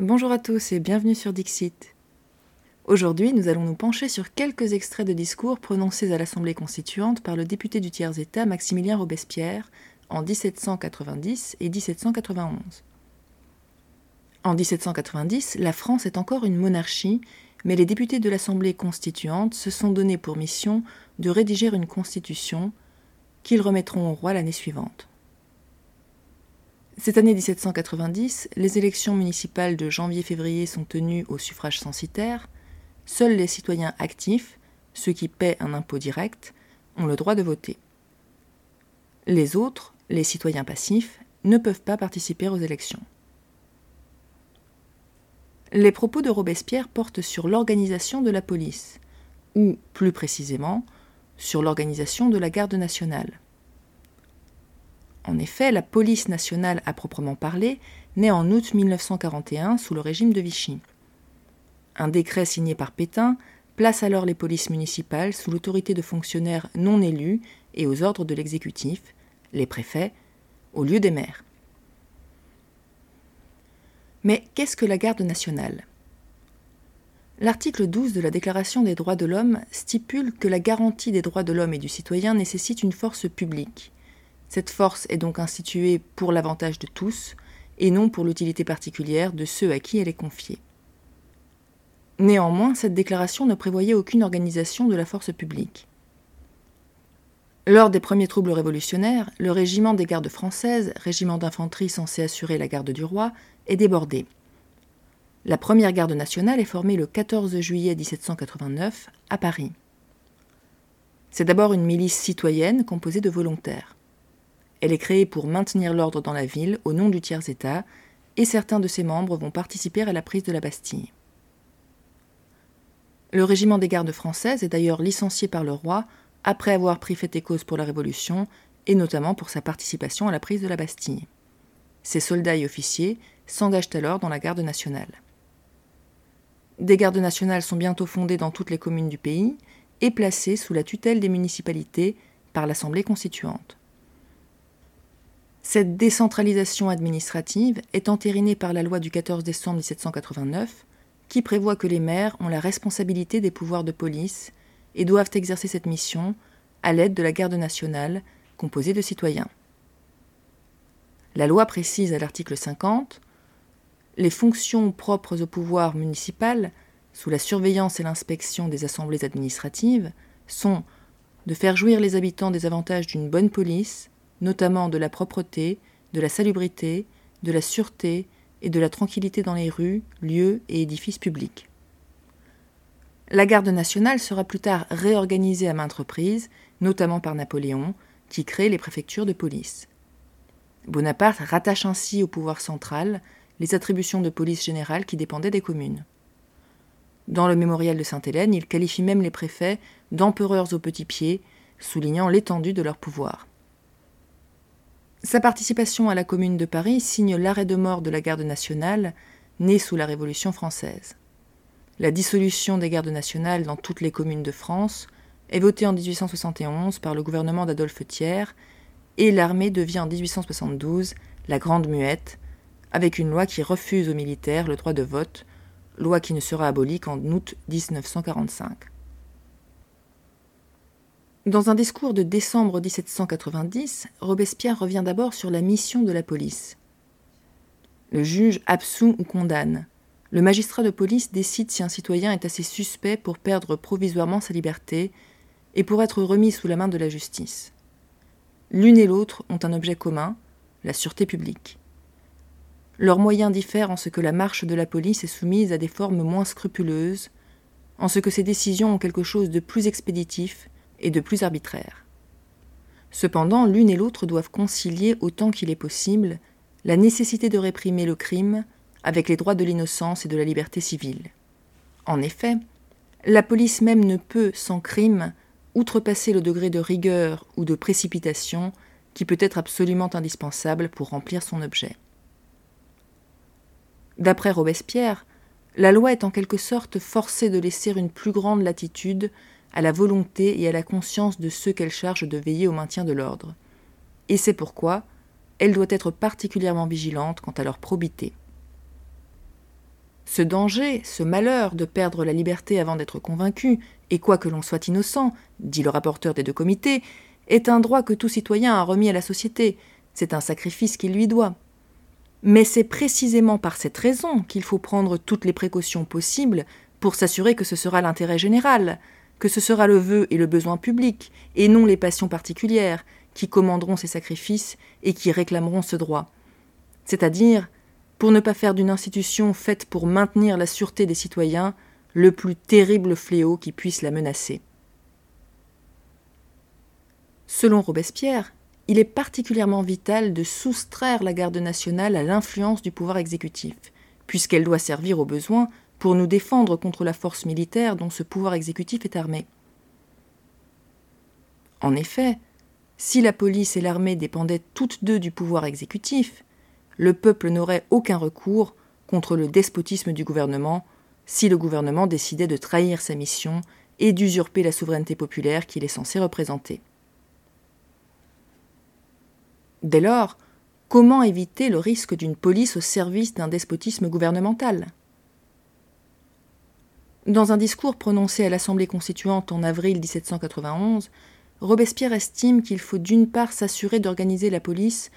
Bonjour à tous et bienvenue sur Dixit. Aujourd'hui, nous allons nous pencher sur quelques extraits de discours prononcés à l'Assemblée constituante par le député du tiers-État Maximilien Robespierre en 1790 et 1791. En 1790, la France est encore une monarchie, mais les députés de l'Assemblée constituante se sont donné pour mission de rédiger une constitution qu'ils remettront au roi l'année suivante. Cette année 1790, les élections municipales de janvier-février sont tenues au suffrage censitaire. Seuls les citoyens actifs, ceux qui paient un impôt direct, ont le droit de voter. Les autres, les citoyens passifs, ne peuvent pas participer aux élections. Les propos de Robespierre portent sur l'organisation de la police, ou plus précisément, sur l'organisation de la garde nationale. En effet, la police nationale à proprement parler naît en août 1941 sous le régime de Vichy. Un décret signé par Pétain place alors les polices municipales sous l'autorité de fonctionnaires non élus et aux ordres de l'exécutif, les préfets, au lieu des maires. Mais qu'est-ce que la garde nationale? L'article 12 de la Déclaration des droits de l'homme stipule que la garantie des droits de l'homme et du citoyen nécessite une force publique, cette force est donc instituée pour l'avantage de tous, et non pour l'utilité particulière de ceux à qui elle est confiée. Néanmoins, cette déclaration ne prévoyait aucune organisation de la force publique. Lors des premiers troubles révolutionnaires, le régiment des gardes françaises, régiment d'infanterie censé assurer la garde du roi, est débordé. La première garde nationale est formée le 14 juillet 1789 à Paris. C'est d'abord une milice citoyenne composée de volontaires. Elle est créée pour maintenir l'ordre dans la ville au nom du tiers-État, et certains de ses membres vont participer à la prise de la Bastille. Le régiment des gardes françaises est d'ailleurs licencié par le roi après avoir pris fait et cause pour la Révolution, et notamment pour sa participation à la prise de la Bastille. Ces soldats et officiers s'engagent alors dans la garde nationale. Des gardes nationales sont bientôt fondées dans toutes les communes du pays et placées sous la tutelle des municipalités par l'Assemblée constituante. Cette décentralisation administrative est entérinée par la loi du 14 décembre 1789, qui prévoit que les maires ont la responsabilité des pouvoirs de police et doivent exercer cette mission à l'aide de la garde nationale, composée de citoyens. La loi précise à l'article 50 les fonctions propres au pouvoir municipal, sous la surveillance et l'inspection des assemblées administratives, sont de faire jouir les habitants des avantages d'une bonne police, notamment de la propreté, de la salubrité, de la sûreté et de la tranquillité dans les rues, lieux et édifices publics. La garde nationale sera plus tard réorganisée à maintes reprises, notamment par Napoléon, qui crée les préfectures de police. Bonaparte rattache ainsi au pouvoir central les attributions de police générale qui dépendaient des communes. Dans le mémorial de Sainte-Hélène, il qualifie même les préfets d'empereurs aux petits pieds, soulignant l'étendue de leur pouvoir. Sa participation à la Commune de Paris signe l'arrêt de mort de la garde nationale, née sous la Révolution française. La dissolution des gardes nationales dans toutes les communes de France est votée en 1871 par le gouvernement d'Adolphe Thiers et l'armée devient en 1872 la Grande Muette, avec une loi qui refuse aux militaires le droit de vote, loi qui ne sera abolie qu'en août 1945. Dans un discours de décembre 1790, Robespierre revient d'abord sur la mission de la police. Le juge absout ou condamne. Le magistrat de police décide si un citoyen est assez suspect pour perdre provisoirement sa liberté et pour être remis sous la main de la justice. L'une et l'autre ont un objet commun, la sûreté publique. Leurs moyens diffèrent en ce que la marche de la police est soumise à des formes moins scrupuleuses, en ce que ses décisions ont quelque chose de plus expéditif et de plus arbitraire. Cependant, l'une et l'autre doivent concilier autant qu'il est possible la nécessité de réprimer le crime avec les droits de l'innocence et de la liberté civile. En effet, la police même ne peut, sans crime, outrepasser le degré de rigueur ou de précipitation qui peut être absolument indispensable pour remplir son objet. D'après Robespierre, la loi est en quelque sorte forcée de laisser une plus grande latitude à la volonté et à la conscience de ceux qu'elle charge de veiller au maintien de l'ordre. Et c'est pourquoi elle doit être particulièrement vigilante quant à leur probité. Ce danger, ce malheur de perdre la liberté avant d'être convaincu, et quoi que l'on soit innocent, dit le rapporteur des deux comités, est un droit que tout citoyen a remis à la société, c'est un sacrifice qu'il lui doit. Mais c'est précisément par cette raison qu'il faut prendre toutes les précautions possibles pour s'assurer que ce sera l'intérêt général, que ce sera le vœu et le besoin public, et non les passions particulières, qui commanderont ces sacrifices et qui réclameront ce droit. C'est-à-dire pour ne pas faire d'une institution faite pour maintenir la sûreté des citoyens le plus terrible fléau qui puisse la menacer. Selon Robespierre, il est particulièrement vital de soustraire la garde nationale à l'influence du pouvoir exécutif, puisqu'elle doit servir au besoin pour nous défendre contre la force militaire dont ce pouvoir exécutif est armé. En effet, si la police et l'armée dépendaient toutes deux du pouvoir exécutif, le peuple n'aurait aucun recours contre le despotisme du gouvernement si le gouvernement décidait de trahir sa mission et d'usurper la souveraineté populaire qu'il est censé représenter. Dès lors, comment éviter le risque d'une police au service d'un despotisme gouvernemental? Dans un discours prononcé à l'Assemblée constituante en avril 1791, Robespierre estime qu'il faut d'une part s'assurer d'organiser la police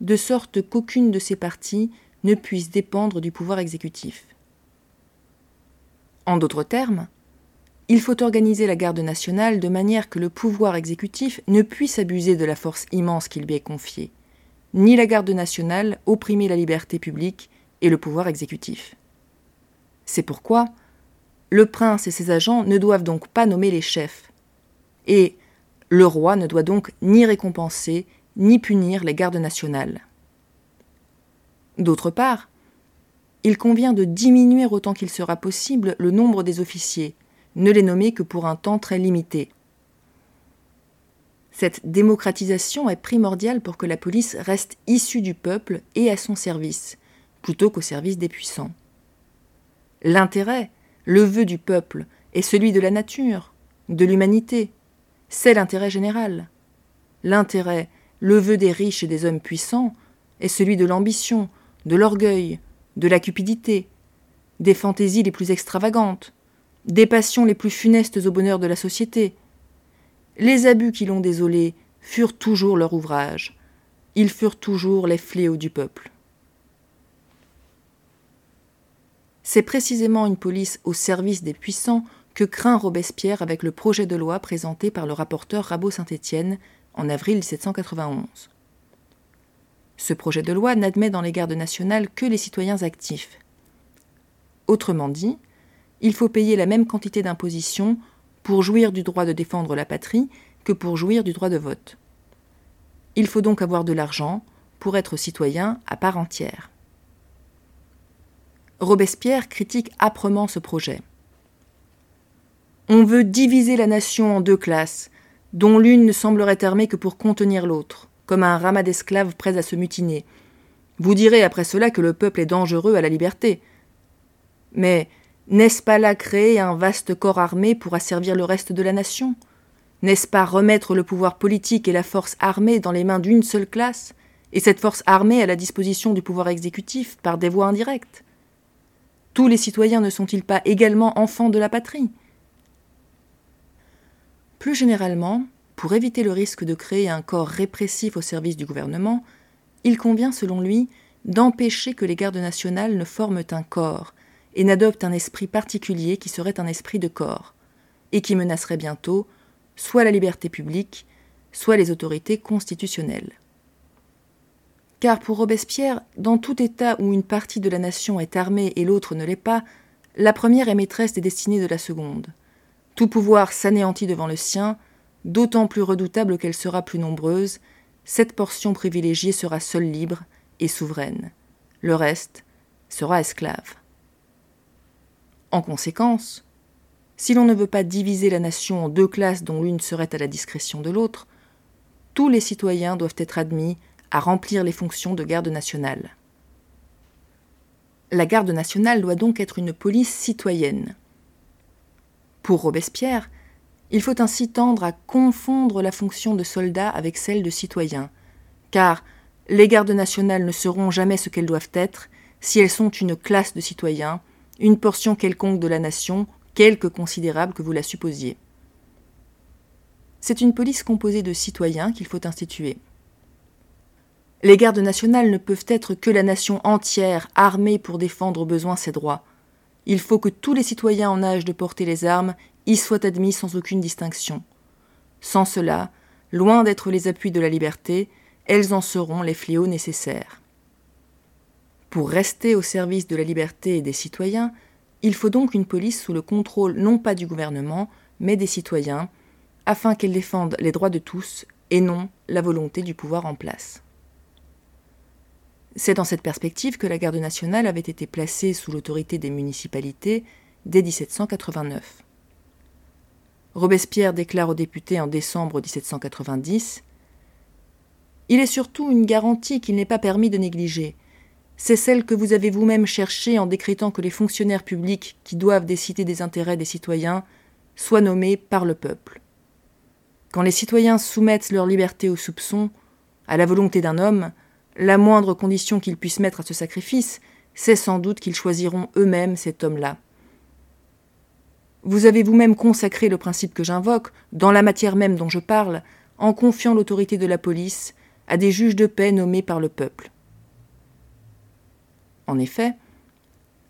de sorte qu'aucune de ces parties ne puisse dépendre du pouvoir exécutif. En d'autres termes, il faut organiser la garde nationale de manière que le pouvoir exécutif ne puisse abuser de la force immense qui lui est confiée, ni la garde nationale opprimer la liberté publique et le pouvoir exécutif. C'est pourquoi le prince et ses agents ne doivent donc pas nommer les chefs, et le roi ne doit donc ni récompenser ni punir les gardes nationales. D'autre part, il convient de diminuer autant qu'il sera possible le nombre des officiers, ne les nommer que pour un temps très limité. Cette démocratisation est primordiale pour que la police reste issue du peuple et à son service, plutôt qu'au service des puissants. L'intérêt, le vœu du peuple, est celui de la nature, de l'humanité, c'est l'intérêt général. L'intérêt, le vœu des riches et des hommes puissants est celui de l'ambition, de l'orgueil, de la cupidité, des fantaisies les plus extravagantes, des passions les plus funestes au bonheur de la société. Les abus qui l'ont désolé furent toujours leur ouvrage, ils furent toujours les fléaux du peuple. C'est précisément une police au service des puissants que craint Robespierre avec le projet de loi présenté par le rapporteur Rabot-Saint-Étienne en avril 1791. Ce projet de loi n'admet dans les gardes nationales que les citoyens actifs. Autrement dit, il faut payer la même quantité d'imposition pour jouir du droit de défendre la patrie que pour jouir du droit de vote. Il faut donc avoir de l'argent pour être citoyen à part entière. Robespierre critique âprement ce projet. On veut diviser la nation en deux classes, dont l'une ne semblerait armée que pour contenir l'autre, comme un ramas d'esclaves prêts à se mutiner. Vous direz après cela que le peuple est dangereux à la liberté. Mais n'est-ce pas là créer un vaste corps armé pour asservir le reste de la nation? N'est-ce pas remettre le pouvoir politique et la force armée dans les mains d'une seule classe, et cette force armée à la disposition du pouvoir exécutif par des voies indirectes? Tous les citoyens ne sont-ils pas également enfants de la patrie? Plus généralement, pour éviter le risque de créer un corps répressif au service du gouvernement, il convient, selon lui, d'empêcher que les gardes nationales ne forment un corps et n'adoptent un esprit particulier qui serait un esprit de corps, et qui menacerait bientôt soit la liberté publique, soit les autorités constitutionnelles. Car pour Robespierre, dans tout État où une partie de la nation est armée et l'autre ne l'est pas, la première est maîtresse des destinées de la seconde. Tout pouvoir s'anéantit devant le sien, d'autant plus redoutable qu'elle sera plus nombreuse, cette portion privilégiée sera seule libre et souveraine. Le reste sera esclave. En conséquence, si l'on ne veut pas diviser la nation en deux classes dont l'une serait à la discrétion de l'autre, tous les citoyens doivent être admis à remplir les fonctions de garde nationale. La garde nationale doit donc être une police citoyenne, pour Robespierre, il faut ainsi tendre à confondre la fonction de soldat avec celle de citoyen, car les gardes nationales ne seront jamais ce qu'elles doivent être si elles sont une classe de citoyens une portion quelconque de la nation, quelque considérable que vous la supposiez. C'est une police composée de citoyens qu'il faut instituer. Les gardes nationales ne peuvent être que la nation entière armée pour défendre au besoin ses droits. Il faut que tous les citoyens en âge de porter les armes y soient admis sans aucune distinction. Sans cela, loin d'être les appuis de la liberté, elles en seront les fléaux nécessaires. Pour rester au service de la liberté et des citoyens, il faut donc une police sous le contrôle non pas du gouvernement, mais des citoyens, afin qu'elle défende les droits de tous et non la volonté du pouvoir en place. C'est dans cette perspective que la garde nationale avait été placée sous l'autorité des municipalités dès 1789. Robespierre déclare aux députés en décembre 1790 Il est surtout une garantie qu'il n'est pas permis de négliger. C'est celle que vous avez vous-même cherchée en décrétant que les fonctionnaires publics qui doivent décider des intérêts des citoyens soient nommés par le peuple. Quand les citoyens soumettent leur liberté au soupçon, à la volonté d'un homme, la moindre condition qu'ils puissent mettre à ce sacrifice, c'est sans doute qu'ils choisiront eux-mêmes cet homme-là. Vous avez vous-même consacré le principe que j'invoque, dans la matière même dont je parle, en confiant l'autorité de la police à des juges de paix nommés par le peuple. En effet,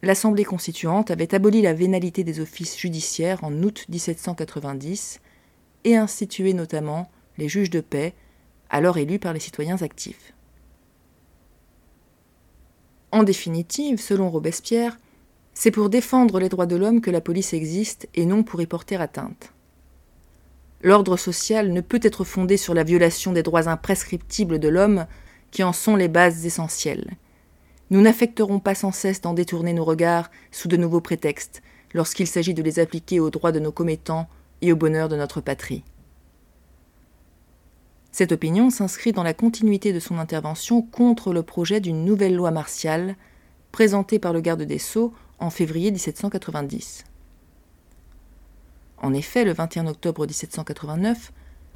l'Assemblée constituante avait aboli la vénalité des offices judiciaires en août 1790 et institué notamment les juges de paix, alors élus par les citoyens actifs. En définitive, selon Robespierre, c'est pour défendre les droits de l'homme que la police existe et non pour y porter atteinte. L'ordre social ne peut être fondé sur la violation des droits imprescriptibles de l'homme qui en sont les bases essentielles. Nous n'affecterons pas sans cesse d'en détourner nos regards sous de nouveaux prétextes lorsqu'il s'agit de les appliquer aux droits de nos commettants et au bonheur de notre patrie. Cette opinion s'inscrit dans la continuité de son intervention contre le projet d'une nouvelle loi martiale présentée par le garde des Sceaux en février 1790. En effet, le 21 octobre 1789,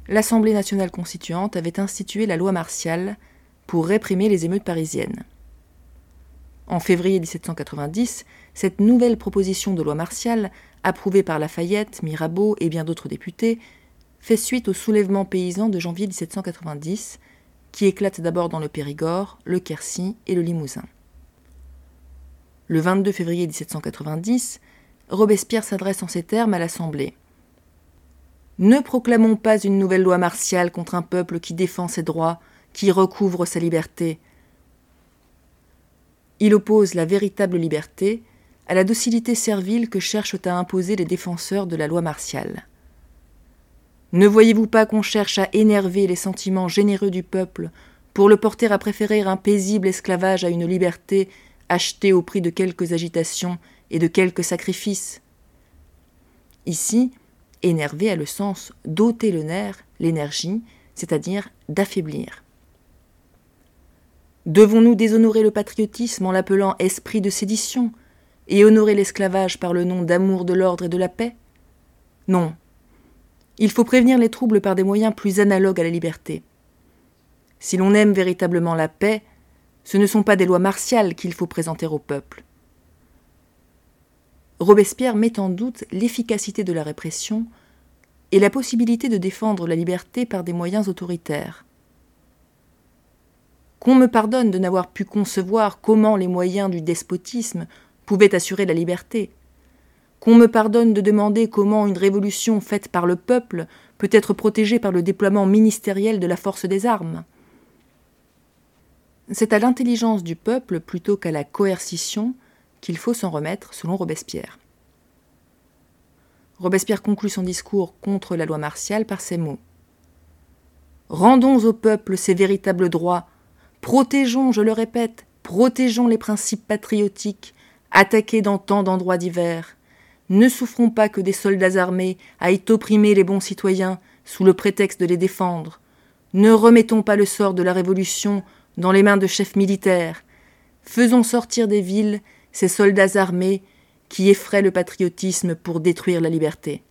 l'Assemblée nationale constituante avait institué la loi martiale pour réprimer les émeutes parisiennes. En février 1790, cette nouvelle proposition de loi martiale, approuvée par Lafayette, Mirabeau et bien d'autres députés, fait suite au soulèvement paysan de janvier 1790, qui éclate d'abord dans le Périgord, le Quercy et le Limousin. Le 22 février 1790, Robespierre s'adresse en ces termes à l'Assemblée. Ne proclamons pas une nouvelle loi martiale contre un peuple qui défend ses droits, qui recouvre sa liberté. Il oppose la véritable liberté à la docilité servile que cherchent à imposer les défenseurs de la loi martiale. Ne voyez-vous pas qu'on cherche à énerver les sentiments généreux du peuple pour le porter à préférer un paisible esclavage à une liberté acheté au prix de quelques agitations et de quelques sacrifices? Ici, énerver a le sens d'ôter le nerf, l'énergie, c'est-à-dire d'affaiblir. Devons-nous déshonorer le patriotisme en l'appelant esprit de sédition et honorer l'esclavage par le nom d'amour de l'ordre et de la paix? Non. Il faut prévenir les troubles par des moyens plus analogues à la liberté. Si l'on aime véritablement la paix, ce ne sont pas des lois martiales qu'il faut présenter au peuple. Robespierre met en doute l'efficacité de la répression et la possibilité de défendre la liberté par des moyens autoritaires. Qu'on me pardonne de n'avoir pu concevoir comment les moyens du despotisme pouvaient assurer la liberté. Qu'on me pardonne de demander comment une révolution faite par le peuple peut être protégée par le déploiement ministériel de la force des armes. C'est à l'intelligence du peuple plutôt qu'à la coercition qu'il faut s'en remettre, selon Robespierre. Robespierre conclut son discours contre la loi martiale par ces mots. Rendons au peuple ses véritables droits, protégeons, je le répète, protégeons les principes patriotiques, attaqués dans tant d'endroits divers. Ne souffrons pas que des soldats armés aillent opprimer les bons citoyens sous le prétexte de les défendre. Ne remettons pas le sort de la Révolution dans les mains de chefs militaires. Faisons sortir des villes ces soldats armés qui effraient le patriotisme pour détruire la liberté.